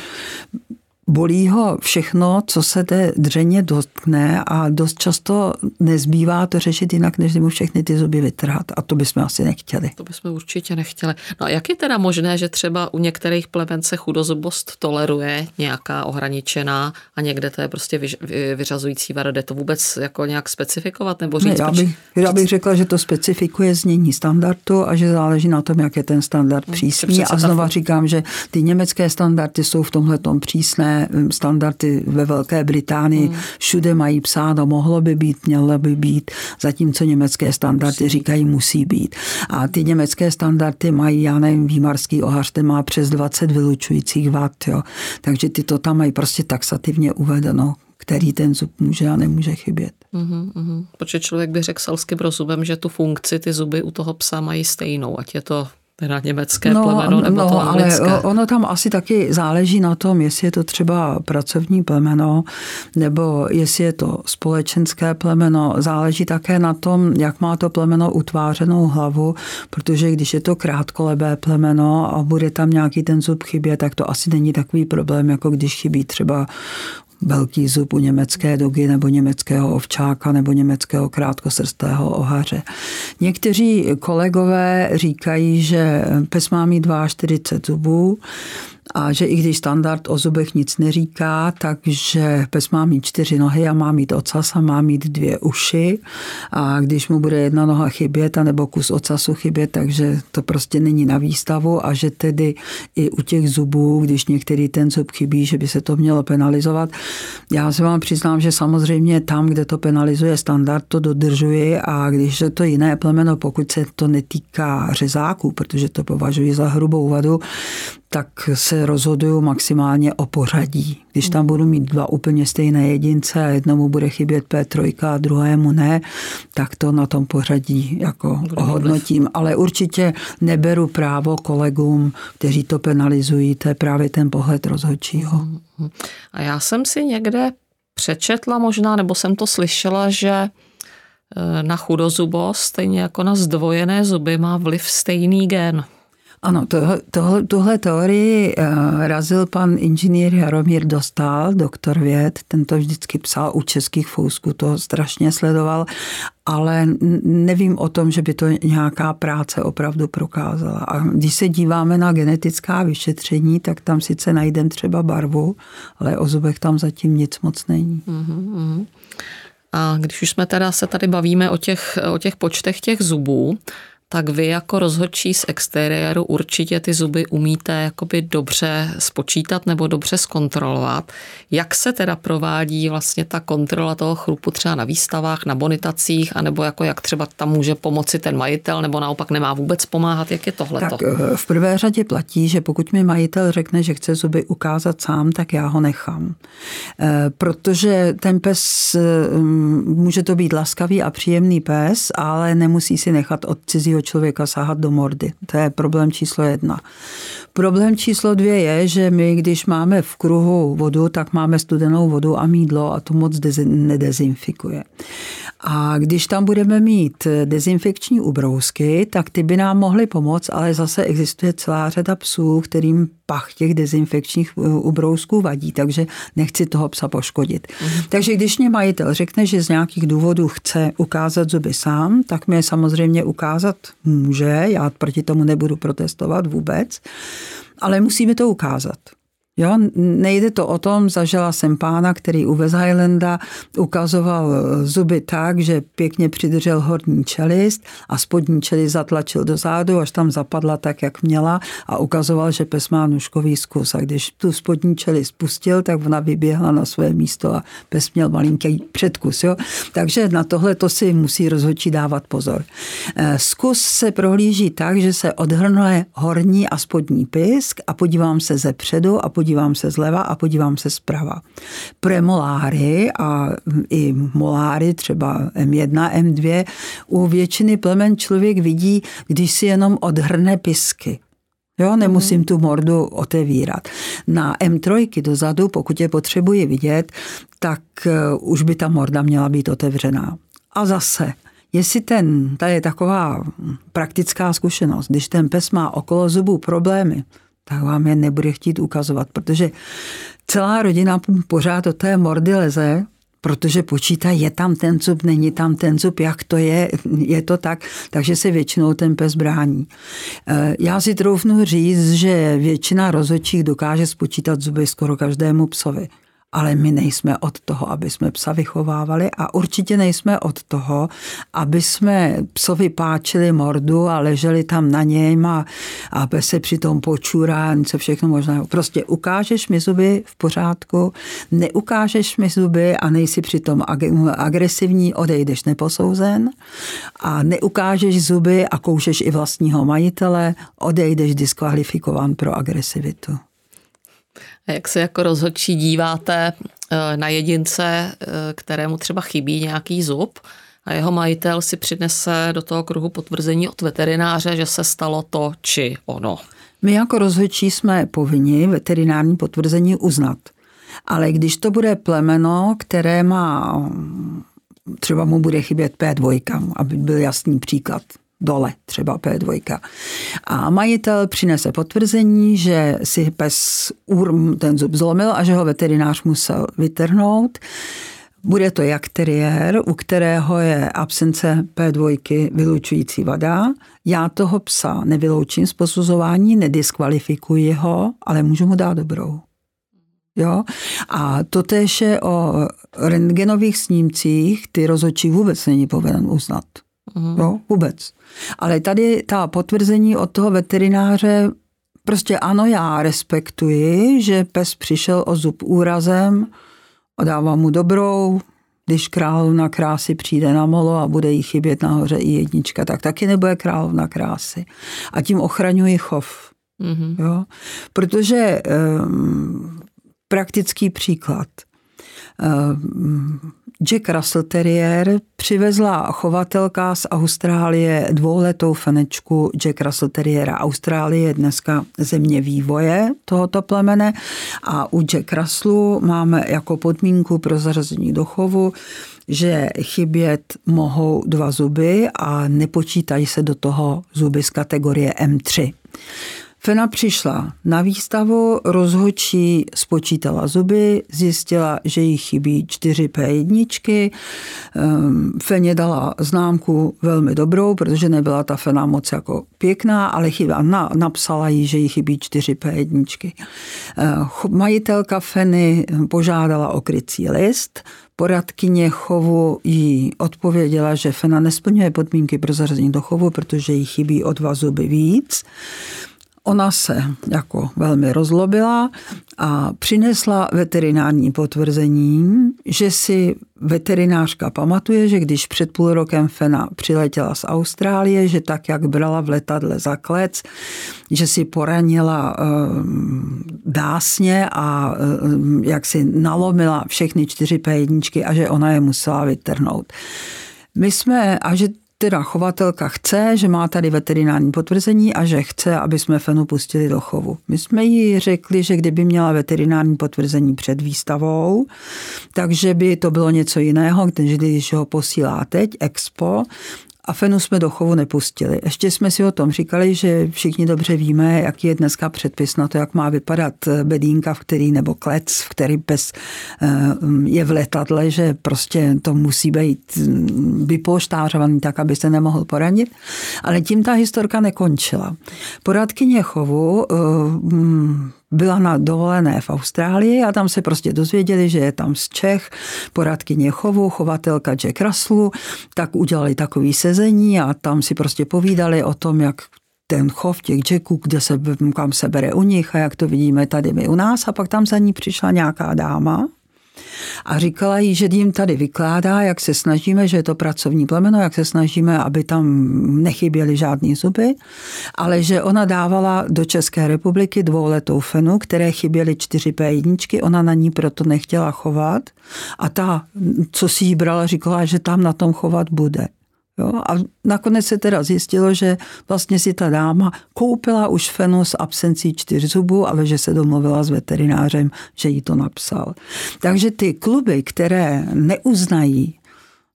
bolí ho všechno, co se té dřeně dotkne a dost často nezbývá to řešit jinak, než mu všechny ty zuby vytrhat. A to bychom asi nechtěli. To bychom určitě nechtěli. No a jak je teda možné, že třeba u některých plemen se chudozubost toleruje nějaká ohraničená a někde to je prostě vyřazující vada? Jde to vůbec jako nějak specifikovat nebo říct? Ne, já, bych, já bych řekla, že to specifikuje znění standardu a že záleží na tom, jak je ten standard hmm, přísný. A znova říkám, že ty německé standardy jsou v tomhle přísné standardy ve Velké Británii, hmm. všude mají psáno, mohlo by být, mělo by být, zatímco německé standardy musí. říkají musí být. A ty německé standardy mají, já nevím, výmarský ohař, ten má přes 20 vylučujících vat, jo. takže ty to tam mají prostě taxativně uvedeno který ten zub může a nemůže chybět. Uhum, uhum. Protože člověk by řekl selským rozumem, že tu funkci ty zuby u toho psa mají stejnou, ať je to teda německé no, plemeno nebo no, to anglické. ale ono tam asi taky záleží na tom, jestli je to třeba pracovní plemeno, nebo jestli je to společenské plemeno. Záleží také na tom, jak má to plemeno utvářenou hlavu, protože když je to krátkolebé plemeno a bude tam nějaký ten zub chybět, tak to asi není takový problém, jako když chybí třeba velký zub u německé dogy nebo německého ovčáka nebo německého krátkosrstého ohaře. Někteří kolegové říkají, že pes má mít 42 zubů, a že i když standard o zubech nic neříká, takže pes má mít čtyři nohy a má mít ocas a má mít dvě uši. A když mu bude jedna noha chybět a nebo kus ocasu chybět, takže to prostě není na výstavu. A že tedy i u těch zubů, když některý ten zub chybí, že by se to mělo penalizovat. Já se vám přiznám, že samozřejmě tam, kde to penalizuje standard, to dodržuji. A když je to jiné plemeno, pokud se to netýká řezáků, protože to považuji za hrubou vadu, tak se rozhoduju maximálně o pořadí. Když tam budu mít dva úplně stejné jedince a jednomu bude chybět P3 a druhému ne, tak to na tom pořadí jako ohodnotím. Ale určitě neberu právo kolegům, kteří to penalizují, to je právě ten pohled rozhodčího. Mhm. A já jsem si někde přečetla možná, nebo jsem to slyšela, že e, na chudozubost, stejně jako na zdvojené zuby, má vliv stejný gen. Ano, tohle, tohle, tuhle teorii uh, razil pan inženýr Jaromír Dostal, doktor věd, ten to vždycky psal u českých fousků, to strašně sledoval, ale nevím o tom, že by to nějaká práce opravdu prokázala. A když se díváme na genetická vyšetření, tak tam sice najdeme třeba barvu, ale o zubech tam zatím nic moc není. Mm-hmm. A když už jsme teda se tady bavíme o těch, o těch počtech těch zubů, tak vy jako rozhodčí z exteriéru určitě ty zuby umíte jakoby dobře spočítat nebo dobře zkontrolovat. Jak se teda provádí vlastně ta kontrola toho chrupu třeba na výstavách, na bonitacích, anebo jako jak třeba tam může pomoci ten majitel, nebo naopak nemá vůbec pomáhat, jak je tohle? Tak eh, v prvé řadě platí, že pokud mi majitel řekne, že chce zuby ukázat sám, tak já ho nechám. Eh, protože ten pes, eh, může to být laskavý a příjemný pes, ale nemusí si nechat od cizího člověka sahat do mordy. To je problém číslo jedna. Problém číslo dvě je, že my, když máme v kruhu vodu, tak máme studenou vodu a mídlo a to moc nedezinfikuje. A když tam budeme mít dezinfekční ubrousky, tak ty by nám mohly pomoct, ale zase existuje celá řada psů, kterým pach těch dezinfekčních uh, ubrousků vadí, takže nechci toho psa poškodit. Mm. Takže když mě majitel řekne, že z nějakých důvodů chce ukázat zuby sám, tak mě samozřejmě ukázat může, já proti tomu nebudu protestovat vůbec, ale musíme to ukázat. Jo, nejde to o tom, zažila jsem pána, který u West Highlanda ukazoval zuby tak, že pěkně přidržel horní čelist a spodní čelist zatlačil do zádu, až tam zapadla tak, jak měla a ukazoval, že pes má nůžkový zkus. A když tu spodní čelist pustil, tak ona vyběhla na své místo a pes měl malinký předkus. Jo? Takže na tohle to si musí rozhodčí dávat pozor. Eh, zkus se prohlíží tak, že se odhrnuje horní a spodní pisk a podívám se ze předu a podívám podívám se zleva a podívám se zprava. Premoláry a i moláry, třeba M1, M2, u většiny plemen člověk vidí, když si jenom odhrne pisky. Jo, nemusím tu mordu otevírat. Na M3 dozadu, pokud je potřebuji vidět, tak eh, už by ta morda měla být otevřená. A zase, jestli ten, ta je taková praktická zkušenost, když ten pes má okolo zubů problémy, tak vám je nebude chtít ukazovat, protože celá rodina pořád do té mordy leze, protože počítá, je tam ten zub, není tam ten zub, jak to je, je to tak, takže se většinou ten pes brání. Eh, já si troufnu říct, že většina rozhodčích dokáže spočítat zuby skoro každému psovi ale my nejsme od toho, aby jsme psa vychovávali a určitě nejsme od toho, aby jsme psovi páčili mordu a leželi tam na něm a, a pes se přitom počurá, něco všechno možná. Prostě ukážeš mi zuby v pořádku, neukážeš mi zuby a nejsi přitom agresivní, odejdeš neposouzen a neukážeš zuby a koušeš i vlastního majitele, odejdeš diskvalifikován pro agresivitu. Jak se jako rozhodčí díváte eh, na jedince, eh, kterému třeba chybí nějaký zub a jeho majitel si přinese do toho kruhu potvrzení od veterináře, že se stalo to či ono? My jako rozhodčí jsme povinni veterinární potvrzení uznat. Ale když to bude plemeno, které má, třeba mu bude chybět P2, aby byl jasný příklad, dole, třeba P2. A majitel přinese potvrzení, že si pes ten zub zlomil a že ho veterinář musel vytrhnout. Bude to jak teriér, u kterého je absence P2 vylučující vada. Já toho psa nevyloučím z posuzování, nediskvalifikuji ho, ale můžu mu dát dobrou. Jo? A to je o rentgenových snímcích, ty rozhodčí vůbec není povinen uznat. Mm. Jo, vůbec. Ale tady ta potvrzení od toho veterináře, prostě ano, já respektuji, že pes přišel o zub úrazem a dávám mu dobrou, když královna krásy přijde na molo a bude jí chybět nahoře i jednička, tak taky nebude královna krásy. A tím ochraňuji chov. Mm-hmm. Jo? Protože um, praktický příklad. Um, Jack Russell Terrier přivezla chovatelka z Austrálie dvouletou fenečku Jack Russell Terriera. Austrálie je dneska země vývoje tohoto plemene a u Jack Russellu máme jako podmínku pro zařazení do chovu že chybět mohou dva zuby a nepočítají se do toho zuby z kategorie M3. Fena přišla na výstavu, rozhočí spočítala zuby, zjistila, že jí chybí 4 P1. Ehm, Feně dala známku velmi dobrou, protože nebyla ta Fena moc jako pěkná, ale chyba, na, napsala jí, že jí chybí 4 P1. Ehm, majitelka Feny požádala o krycí list, Poradkyně chovu jí odpověděla, že Fena nesplňuje podmínky pro zařazení do chovu, protože jí chybí o dva zuby víc. Ona se jako velmi rozlobila a přinesla veterinární potvrzení, že si veterinářka pamatuje, že když před půl rokem Fena přiletěla z Austrálie, že tak, jak brala v letadle za klec, že si poranila eh, dásně a eh, jak si nalomila všechny čtyři P1 a že ona je musela vytrhnout. My jsme, a že teda chovatelka chce, že má tady veterinární potvrzení a že chce, aby jsme Fenu pustili do chovu. My jsme jí řekli, že kdyby měla veterinární potvrzení před výstavou, takže by to bylo něco jiného, když ho posílá teď, Expo, a fenu jsme do chovu nepustili. Ještě jsme si o tom říkali, že všichni dobře víme, jaký je dneska předpis na to, jak má vypadat bedínka, v který, nebo klec, v který pes eh, je v letadle, že prostě to musí být mm, vypolštářovaný tak, aby se nemohl poranit. Ale tím ta historka nekončila. Poradkyně chovu eh, mm, byla na dovolené v Austrálii a tam se prostě dozvěděli, že je tam z Čech poradkyně chovu, chovatelka Jack Russellu, tak udělali takový sezení a tam si prostě povídali o tom, jak ten chov těch Jacků, kde se, kam se bere u nich a jak to vidíme tady my u nás. A pak tam za ní přišla nějaká dáma, a říkala jí, že jim tady vykládá, jak se snažíme, že je to pracovní plemeno, jak se snažíme, aby tam nechyběly žádné zuby, ale že ona dávala do České republiky dvouletou fenu, které chyběly čtyři P1, ona na ní proto nechtěla chovat a ta, co si jí brala, říkala, že tam na tom chovat bude. Jo? A nakonec se teda zjistilo, že vlastně si ta dáma koupila už fenu s absencí čtyř zubů, ale že se domluvila s veterinářem, že jí to napsal. Takže ty kluby, které neuznají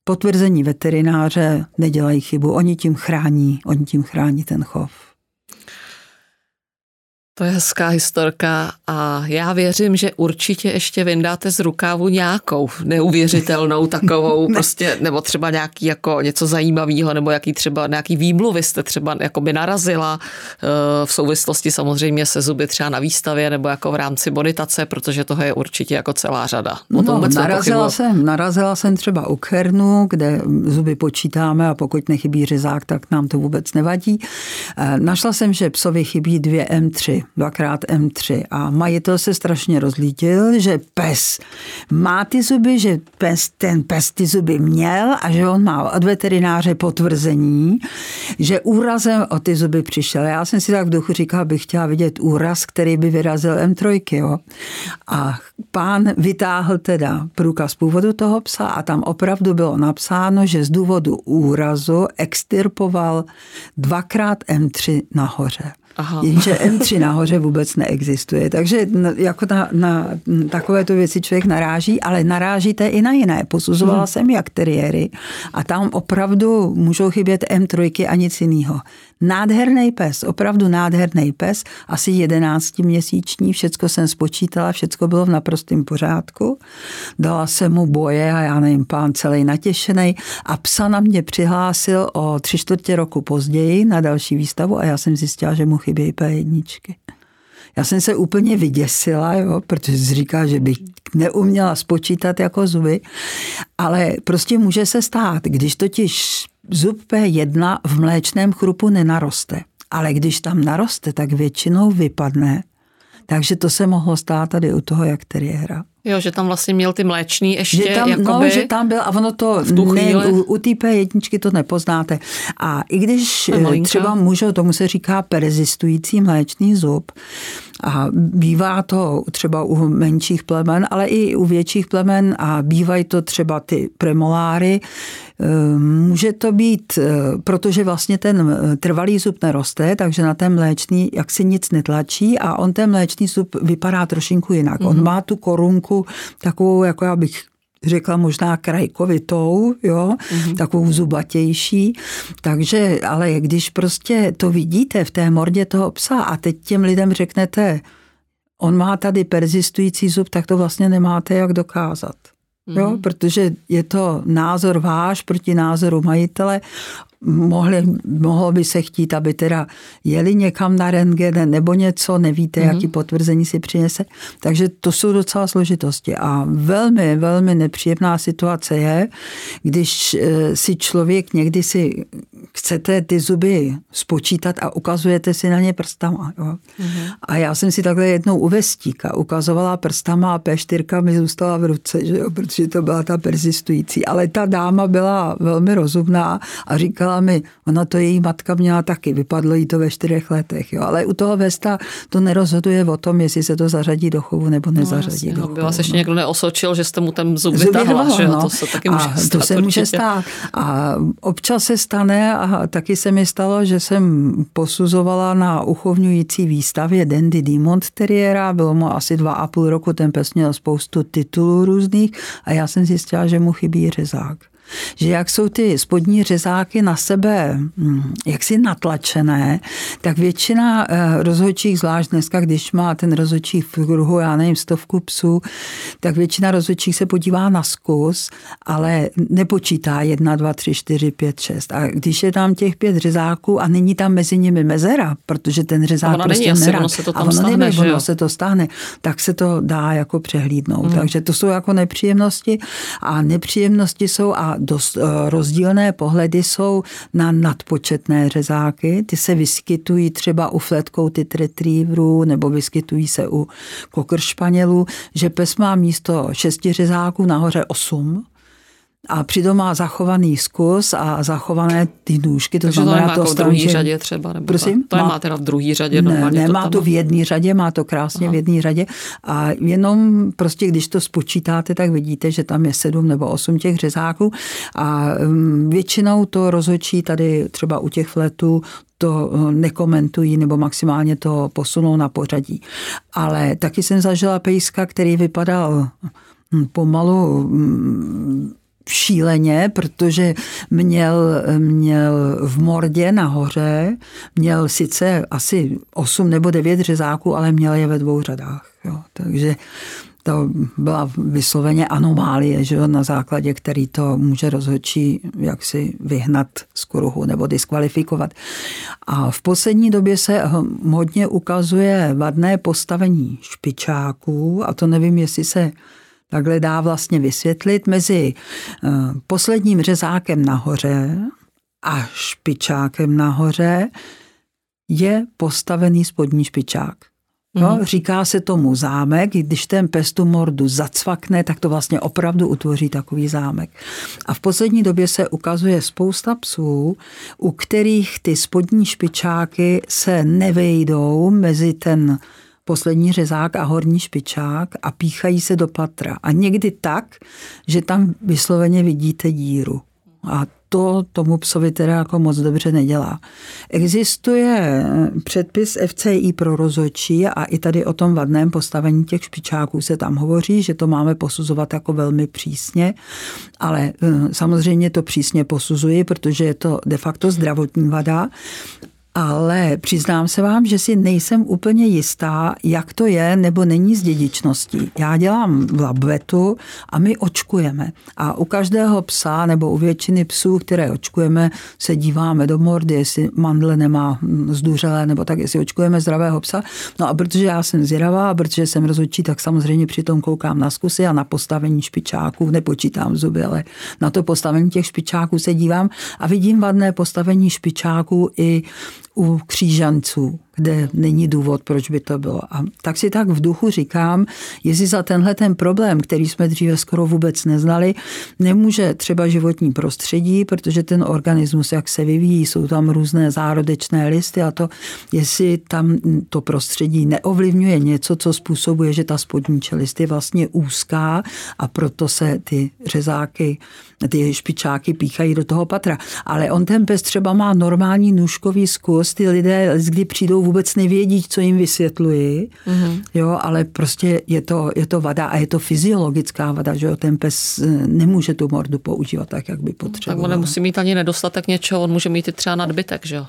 potvrzení veterináře, nedělají chybu. Oni tím chrání, oni tím chrání ten chov. To je hezká historka a já věřím, že určitě ještě vyndáte z rukávu nějakou neuvěřitelnou takovou, prostě, nebo třeba nějaký jako něco zajímavého, nebo jaký třeba nějaký výmluvy jste třeba jako by narazila eh, v souvislosti samozřejmě se zuby třeba na výstavě nebo jako v rámci bonitace, protože toho je určitě jako celá řada. O tom no, narazila, jsem, narazila jsem třeba u Kernu, kde zuby počítáme a pokud nechybí řezák, tak nám to vůbec nevadí. Eh, našla jsem, že psovi chybí dvě M3 dvakrát M3 a majitel se strašně rozlítil, že pes má ty zuby, že pes, ten pes ty zuby měl a že on má od veterináře potvrzení, že úrazem o ty zuby přišel. Já jsem si tak v duchu říkal, bych chtěla vidět úraz, který by vyrazil M3. Jo. A pán vytáhl teda průkaz původu toho psa a tam opravdu bylo napsáno, že z důvodu úrazu extirpoval dvakrát M3 nahoře. Aha. Jenže M3 nahoře vůbec neexistuje. Takže jako na, na takovéto věci člověk naráží, ale narážíte i na jiné. Posuzovala hmm. jsem jak teriéry a tam opravdu můžou chybět M3 a nic jiného. Nádherný pes, opravdu nádherný pes, asi 11 měsíční, všecko jsem spočítala, všecko bylo v naprostém pořádku. Dala jsem mu boje a já nevím, pán celý natěšený a psa na mě přihlásil o tři čtvrtě roku později na další výstavu a já jsem zjistila, že mu chybějí P1. Já jsem se úplně vyděsila, jo, protože říká, že bych neuměla spočítat jako zuby, ale prostě může se stát, když totiž zub P1 v mléčném chrupu nenaroste, ale když tam naroste, tak většinou vypadne Takže to se mohlo stát tady u toho jak teriéra. Jo, že tam vlastně měl ty mléčný ještě. Že tam, jakoby, no, že tam byl a ono to, ne, u, u té P1 to nepoznáte. A i když je malinká. třeba můžou, tomu se říká persistující mléčný zub, a bývá to třeba u menších plemen, ale i u větších plemen a bývají to třeba ty premoláry. Eh, Může to být, eh, protože vlastně ten eh, trvalý zub neroste, takže na ten mléčný jak si nic netlačí a on ten mléčný zub vypadá trošinku jinak. Mm-hmm. On má tu korunku takovou, jako já bych řekla možná krajkovitou, jo, mm-hmm. takovou zubatější. Takže, ale když prostě to vidíte v té mordě toho psa a teď těm lidem řeknete, on má tady persistující zub, tak to vlastně nemáte jak dokázat. Jo, Mhm. protože je to názor váš proti názoru majitele. Mohli, mohlo by se chtít, aby teda jeli někam na rentgen nebo něco, nevíte, mm-hmm. jaký potvrzení si přinese. Takže to jsou docela složitosti. A velmi, velmi nepříjemná situace je, když eh, si člověk někdy si chcete ty zuby spočítat a ukazujete si na ně prstama. Jo? Mm-hmm. A já jsem si takhle jednou u vestíka ukazovala prstama a P4 mi zůstala v ruce, že jo? protože to byla ta persistující. Ale ta dáma byla velmi rozumná a říkala mi, ona to její matka měla taky, vypadlo jí to ve čtyřech letech. Jo? Ale u toho Vesta to nerozhoduje o tom, jestli se to zařadí do chovu nebo nezařadí jasně, do no, chovu. by vás ještě no. někdo neosočil, že jste mu ten zub Zub vytahla, vyrvala, že no. To se taky může a stát to se může určitě. stát. A občas se stane, a taky se mi stalo, že jsem posuzovala na uchovňující výstavě Dandy Demont Terriera, bylo mu asi dva a půl roku, ten pes měl spoustu titulů různých a já jsem zjistila, že mu chybí řezák že jak jsou ty spodní řezáky na sebe hm, jaksi natlačené, tak většina eh, rozhodčích, zvlášť dneska, když má ten rozhodčí v kruhu, já nevím, stovku psů, tak většina rozhodčích se podívá na zkus, ale nepočítá jedna, dva, tři, čtyři, pět, šest. A když je tam těch pět řezáků a není tam mezi nimi mezera, protože ten řezák A prostě není nerad, ono se to a tam ono stáhne, neví, že ono se to stáhne, tak se to dá jako přehlídnout. Mhm. Takže to jsou jako nepříjemnosti a nepříjemnosti jsou a dost eh, rozdílné pohledy jsou na nadpočetné řezáky. Ty se vyskytují třeba u flatcoated retrieverů nebo vyskytují se u cocker španělů, že pes má místo šesti řezáků nahoře osm a přitom má zachovaný zkus a zachované ty nůžky. To Takže to znamená nemá jako v druhé že- řadě třeba? Nebo Prosím? To Má- nemá teda v druhé řadě? ne, normálně ne, má tam to v jedné řadě, má to krásně Aha. v jedné řadě a jenom prostě, když to spočítáte, tak vidíte, že tam je sedm nebo osm těch řezáků a um, většinou to rozhodčí tady třeba u těch fletů to uh, nekomentují nebo maximálně to posunou na pořadí. Ale taky jsem zažila pejska, který vypadal hm, pomalu hm, šíleně, protože měl, měl v mordě nahoře, měl sice asi 8 nebo 9 řezáků, ale měl je ve dvou řadách. Jo. Takže to byla vysloveně anomálie, že na základě který to může rozhodčí jaksi vyhnat z kruhu nebo diskvalifikovat. A v poslední době se hodně ukazuje vadné postavení špičáků a to nevím, jestli se takhle dá vlastně vysvětlit mezi eh, posledním řezákem nahoře a špičákem nahoře je postavený spodní špičák. No. Říká se tomu zámek, když ten pes tu mordu zacvakne, tak to vlastně opravdu utvoří takový zámek. A v poslední době se ukazuje spousta psů, u kterých ty spodní špičáky se nevejdou mezi ten poslední řezák a horní špičák a píchají se do patra. A někdy tak, že tam vysloveně vidíte díru. A to tomu psovi teda jako moc dobře nedělá. Existuje předpis FCI pro rozhodčí a i tady o tom vadném postavení těch špičáků se tam hovoří, že to máme posuzovat jako velmi přísně, ale eh, samozřejmě to přísně posuzuji, protože je to de facto zdravotní vada ale přiznám se vám, že si nejsem úplně jistá, jak to je nebo není s dědičností. Já dělám v labvetu a my očkujeme. A u každého psa nebo u většiny psů, které očkujeme, se díváme do mordy, jestli mandle nemá zduřelé, nebo tak, jestli očkujeme zdravého psa. No a protože já jsem zvědavá, a protože jsem rozhodčí, tak samozřejmě přitom koukám na zkusy a na postavení špičáků, nepočítám zuby, ale na to postavení těch špičáků se dívám a vidím vadné postavení špičáků i u křížanců, kde není důvod, proč by to bylo. A tak si tak v duchu říkám, jestli za tenhle ten problém, který jsme dříve skoro vůbec neznali, nemůže třeba životní prostředí, protože ten organismus, jak se vyvíjí, jsou tam různé zárodečné listy a to, jestli tam to prostředí neovlivňuje něco, co způsobuje, že ta spodní čelist je vlastně úzká a proto se ty řezáky, ty špičáky píchají do toho patra. Ale on ten pes třeba má normální nůžkový zkus, ty lidé, kdy přijdou, vůbec nevědí, co jim vysvětluji, mm-hmm. jo, ale prostě je to, je to vada a je to fyziologická vada, že jo, ten pes eh, nemůže tu mordu používat tak, jak by potřeboval. Tak on nemusí mít ani nedostatek něčeho, on může mít i třeba nadbytek, že jo?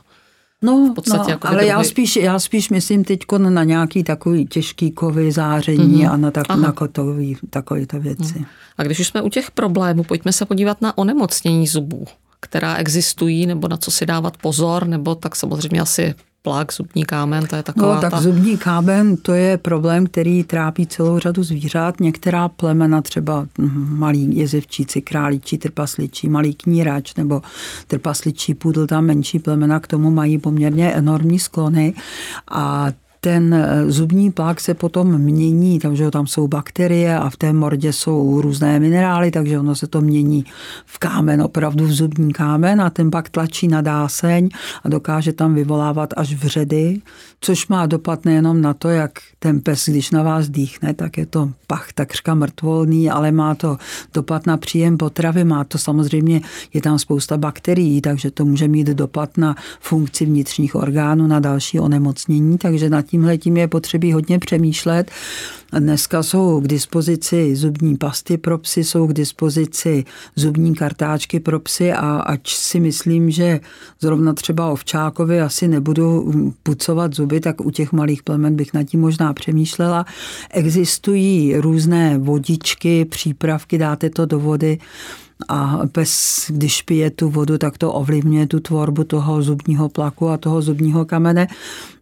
No, v podstatě no jako ale já spíš, já spíš myslím teď na nějaký takový těžký kovy, záření mm-hmm. a na, tak, na kotový, takovéto věci. A když už jsme u těch problémů, pojďme se podívat na onemocnění zubů, která existují, nebo na co si dávat pozor, nebo tak samozřejmě asi plak, zubní kámen, to je taková No tak ta... zubní kámen, to je problém, který trápí celou řadu zvířat. Některá plemena, třeba malí jezevčíci, králíčí, trpasličí, malý knírač nebo trpasličí půdl, tam menší plemena k tomu mají poměrně enormní sklony a ten eh, zubní plak se potom mění, takže tam jsou bakterie a v té mordě jsou různé minerály, takže ono se to mění v kámen, opravdu v zubní kámen a ten pak tlačí na dáseň a dokáže tam vyvolávat až vředy, což má dopad nejenom na to, jak ten pes, když na vás dýchne, tak je to pach takřka mrtvolný, ale má to dopad na příjem potravy, má to samozřejmě, je tam spousta bakterií, takže to může mít dopad na funkci vnitřních orgánů, na další onemocnění, takže nad tímhle tím je potřebí hodně přemýšlet. Dneska jsou k dispozici zubní pasty pro psy, jsou k dispozici zubní kartáčky pro psy a ač si myslím, že zrovna třeba ovčákovi asi nebudu pucovat zuby, tak u těch malých plemen bych nad tím možná přemýšlela. Existují různé vodičky, přípravky, dáte to do vody, a pes, když pije tu vodu, tak to ovlivňuje tu tvorbu toho zubního plaku a toho zubního kamene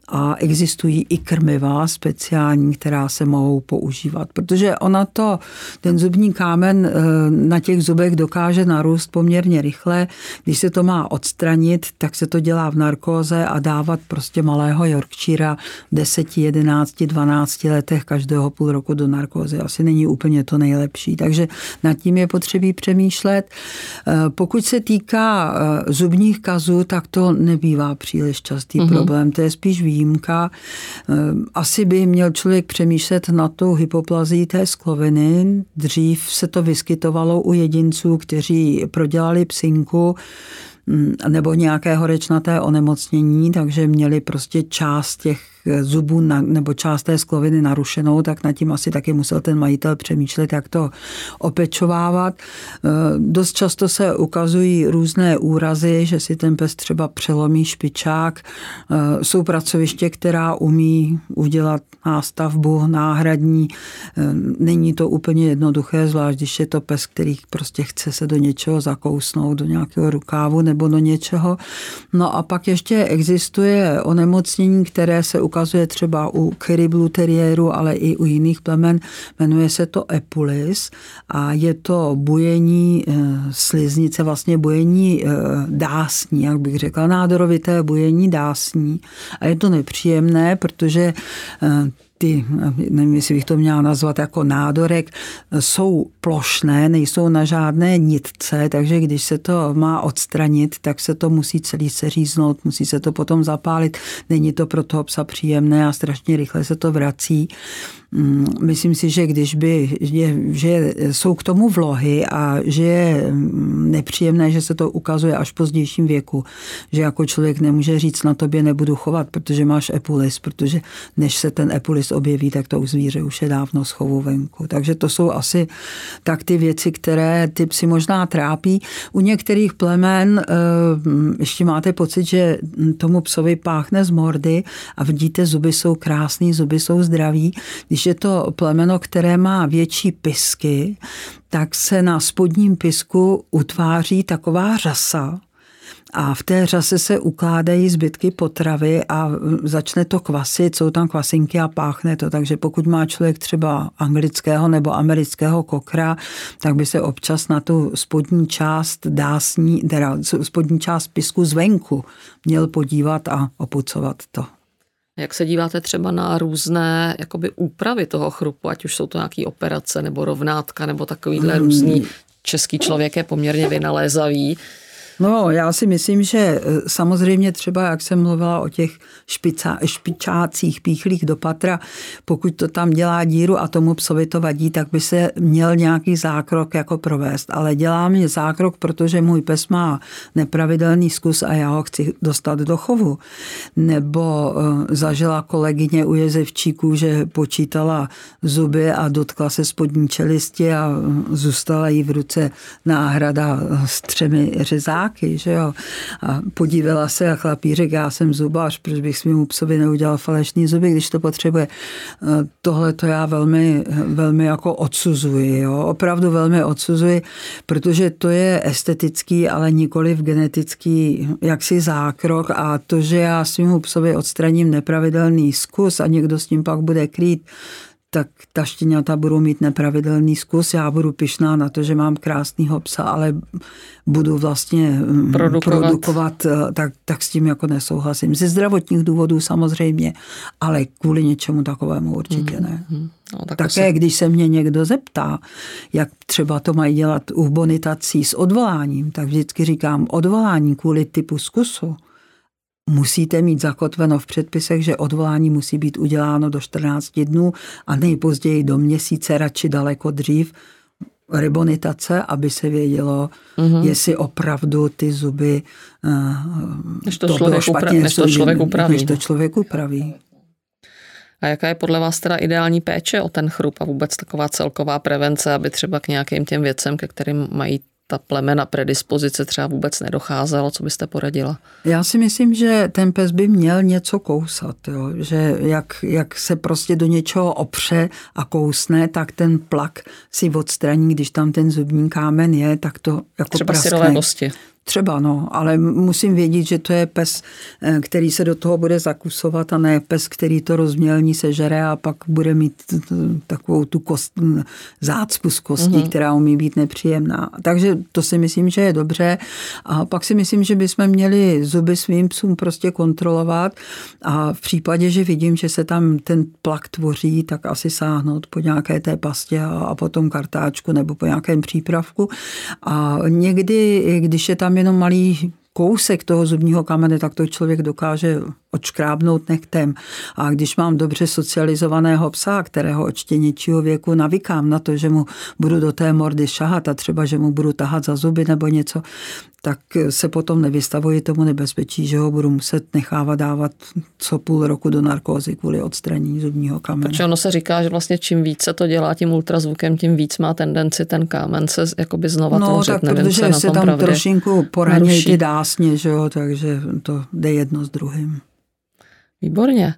a existují i krmiva speciální, která se mohou používat, protože ona to, ten zubní kámen eh, na těch zubech dokáže narůst poměrně rychle. Když se to má odstranit, tak se to dělá v narkóze a dávat prostě malého Yorkshira v 10, 11, 12 letech každého půl roku do narkózy. Asi není úplně to nejlepší, takže nad tím je potřebí přemýšlet. Eh, pokud se týká eh, zubních kazů, tak to nebývá příliš častý mm-hmm. problém. To je spíš výjimka výjimka. Eh, asi by měl člověk přemýšlet na tou hypoplazí té skloviny. Dřív se to vyskytovalo u jedinců, kteří prodělali psinku mm, nebo nějaké horečnaté onemocnění, takže měli prostě část těch zubů na, nebo část té skloviny narušenou, tak nad tím asi taky musel ten majitel přemýšlet, jak to opečovávat. E, dost často se ukazují různé úrazy, že si ten pes třeba přelomí špičák. E, jsou pracoviště, která umí udělat nástavbu náhradní. E, není to úplně jednoduché, zvlášť když je to pes, který prostě chce se do něčeho zakousnout, do nějakého rukávu nebo do něčeho. No a pak ještě existuje onemocnění, které se ukazuje třeba u Kiriblu teriéru, ale i u jiných plemen. Jmenuje se to epulis a je to bujení eh, sliznice, vlastně bujení eh, dásní, jak bych řekla, nádorovité bujení dásní. A je to nepříjemné, protože eh, ty, nevím, jestli bych to měla nazvat jako nádorek, jsou plošné, nejsou na žádné nitce, takže když se to má odstranit, tak se to musí celý seříznout, musí se to potom zapálit. Není to pro toho psa příjemné a strašně rychle se to vrací. Mm, myslím si, že když by, je, že jsou k tomu vlohy a že je mm, nepříjemné, že se to ukazuje až v pozdějším věku, že jako člověk nemůže říct na tobě nebudu chovat, protože máš epulis, protože než se ten epulis objeví, tak to u zvíře už je dávno schovu venku. Takže to jsou asi tak ty věci, které ty psy možná trápí. U některých plemen eh, ještě máte pocit, že tomu psovi páchne z mordy a vidíte, zuby jsou krásný, zuby jsou zdraví. Když je to plemeno, které má větší pisky, tak se na spodním pisku utváří taková řasa, a v té řase se ukládají zbytky potravy a začne to kvasit, jsou tam kvasinky a páchne to, takže pokud má člověk třeba anglického nebo amerického kokra, tak by se občas na tu spodní část dásní, teda spodní část pisku zvenku měl podívat a opucovat to. Jak se díváte třeba na různé jakoby úpravy toho chrupu, ať už jsou to nějaké operace nebo rovnátka nebo takovýhle hmm. různý český člověk je poměrně vynalézavý, No, já si myslím, že e, samozřejmě třeba, jak jsem mluvila o těch špica, špičácích píchlých do patra, pokud to tam dělá díru a tomu psovi to vadí, tak by se měl nějaký zákrok jako provést. Ale dělá mě zákrok, protože můj pes má nepravidelný zkus a já ho chci dostat do chovu. Nebo e, zažila kolegyně u jezevčíků, že počítala zuby a dotkla se spodní čelisti a e, zůstala jí v ruce náhrada s třemi řezáky ptáky, že jo. A podívala se a chlapí řekl, já jsem zubař, proč bych svým psovi neudělal falešný zuby, když to potřebuje. E, tohle to já velmi, velmi jako odsuzuji, jo. Opravdu velmi odsuzuji, protože to je estetický, ale nikoli v genetický jaksi zákrok a to, že já svým psovi odstraním nepravidelný zkus a někdo s tím pak bude krýt, tak ta štěňata budou mít nepravidelný zkus. Já budu pišná na to, že mám krásného psa, ale budu vlastně mm, produkovat, produkovat eh, tak, tak s tím jako nesouhlasím. Ze zdravotních důvodů samozřejmě, ale kvůli něčemu takovému určitě ne. Mm-hmm. No, tak Také se... když se mě někdo zeptá, jak třeba to mají dělat u bonitací s odvoláním, tak vždycky říkám odvolání kvůli typu zkusu musíte mít zakotveno v předpisech, že odvolání musí být uděláno do 14 dnů a nejpozději do měsíce, radši daleko dřív, rebonitace, aby se vědělo, mm-hmm. jestli opravdu ty zuby uh, než to, to člověk, špatně, než to člověk upraví. Než to člověk upraví. A jaká je podle vás teda ideální péče o ten chrup a vůbec taková celková prevence, aby třeba k nějakým těm věcem, ke kterým mají ta plemena predispozice třeba vůbec nedocházelo, co byste poradila? Já si myslím, že ten pes by měl něco kousat, jo? že jak, jak se prostě do něčeho opře a kousne, tak ten plak si odstraní, když tam ten zubní kámen je, tak to jako Třeba praskne. syrové kosti. Třeba, no, ale musím vědět, že to je pes, eh, který se do toho bude zakusovat a ne pes, který to rozmělní sežere a pak bude mít takovou tu kost, zácpu z kostí, mm-hmm. která umí být nepříjemná. Takže to si myslím, že je dobře. A pak si myslím, že bychom měli zuby svým psům prostě kontrolovat a v případě, že vidím, že se tam ten plak tvoří, tak asi sáhnout po nějaké té pastě a potom kartáčku nebo po nějakém přípravku. A někdy, když je tam jenom malý kousek toho zubního kamene, tak to člověk dokáže odškrábnout nechtem. A když mám dobře socializovaného psa, kterého od štěněčího věku navykám na to, že mu budu do té mordy šahat a třeba, že mu budu tahat za zuby nebo něco, tak se potom nevystavuji tomu nebezpečí, že ho budu muset nechávat dávat co půl roku do narkózy kvůli odstranění zubního kamene. Protože ono se říká, že vlastně čím více to dělá tím ultrazvukem, tím víc má tendenci ten kámen se jakoby znova no, tvořit. tak Nevím, protože se tam trošinku poranějí ty dásně, že jo, takže to jde jedno s druhým. Výborně.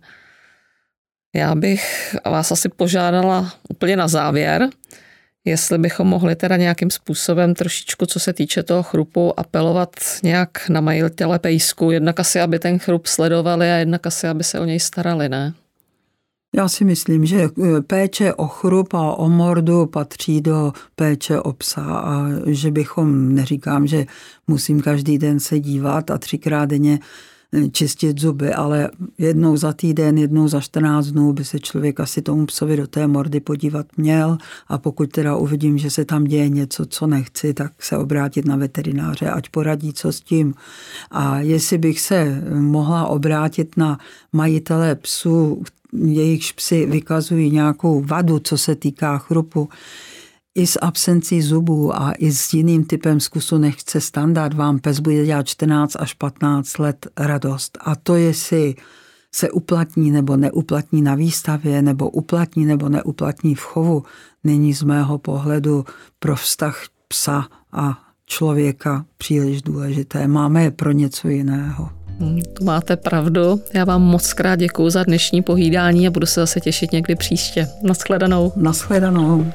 Já bych vás asi požádala úplně na závěr, jestli bychom mohli teda nějakým způsobem trošičku, co se týče toho chrupu, apelovat nějak na majitele pejsku, jednak asi, aby ten chrup sledovali a jednak asi, aby se o něj starali, ne? Já si myslím, že eh, péče o chrup a o mordu patří do péče o psa a že bychom, neříkám, že musím každý den se dívat a třikrát denně čistit zuby, ale jednou za týden, jednou za 14 dnů by se člověk asi tomu psovi do té mordy podívat měl a pokud teda uvidím, že se tam děje něco, co nechci, tak se obrátit na veterináře, ať poradí, co s tím. A jestli bych se mohla obrátit na majitele psů, jejichž psy vykazují nějakou vadu, co se týká chrupu, i s absencí zubů a i s jiným typem zkusu nechce standard, vám pes bude dělat 14 až 15 let radost. A to, jestli se uplatní nebo neuplatní na výstavě, nebo uplatní nebo neuplatní v chovu, není z mého pohledu pro vztah psa a člověka příliš důležité. Máme je pro něco jiného. Hmm, tu máte pravdu. Já vám moc krát děkuji za dnešní povídání a budu se zase těšit někdy příště. Naschledanou. Naschledanou.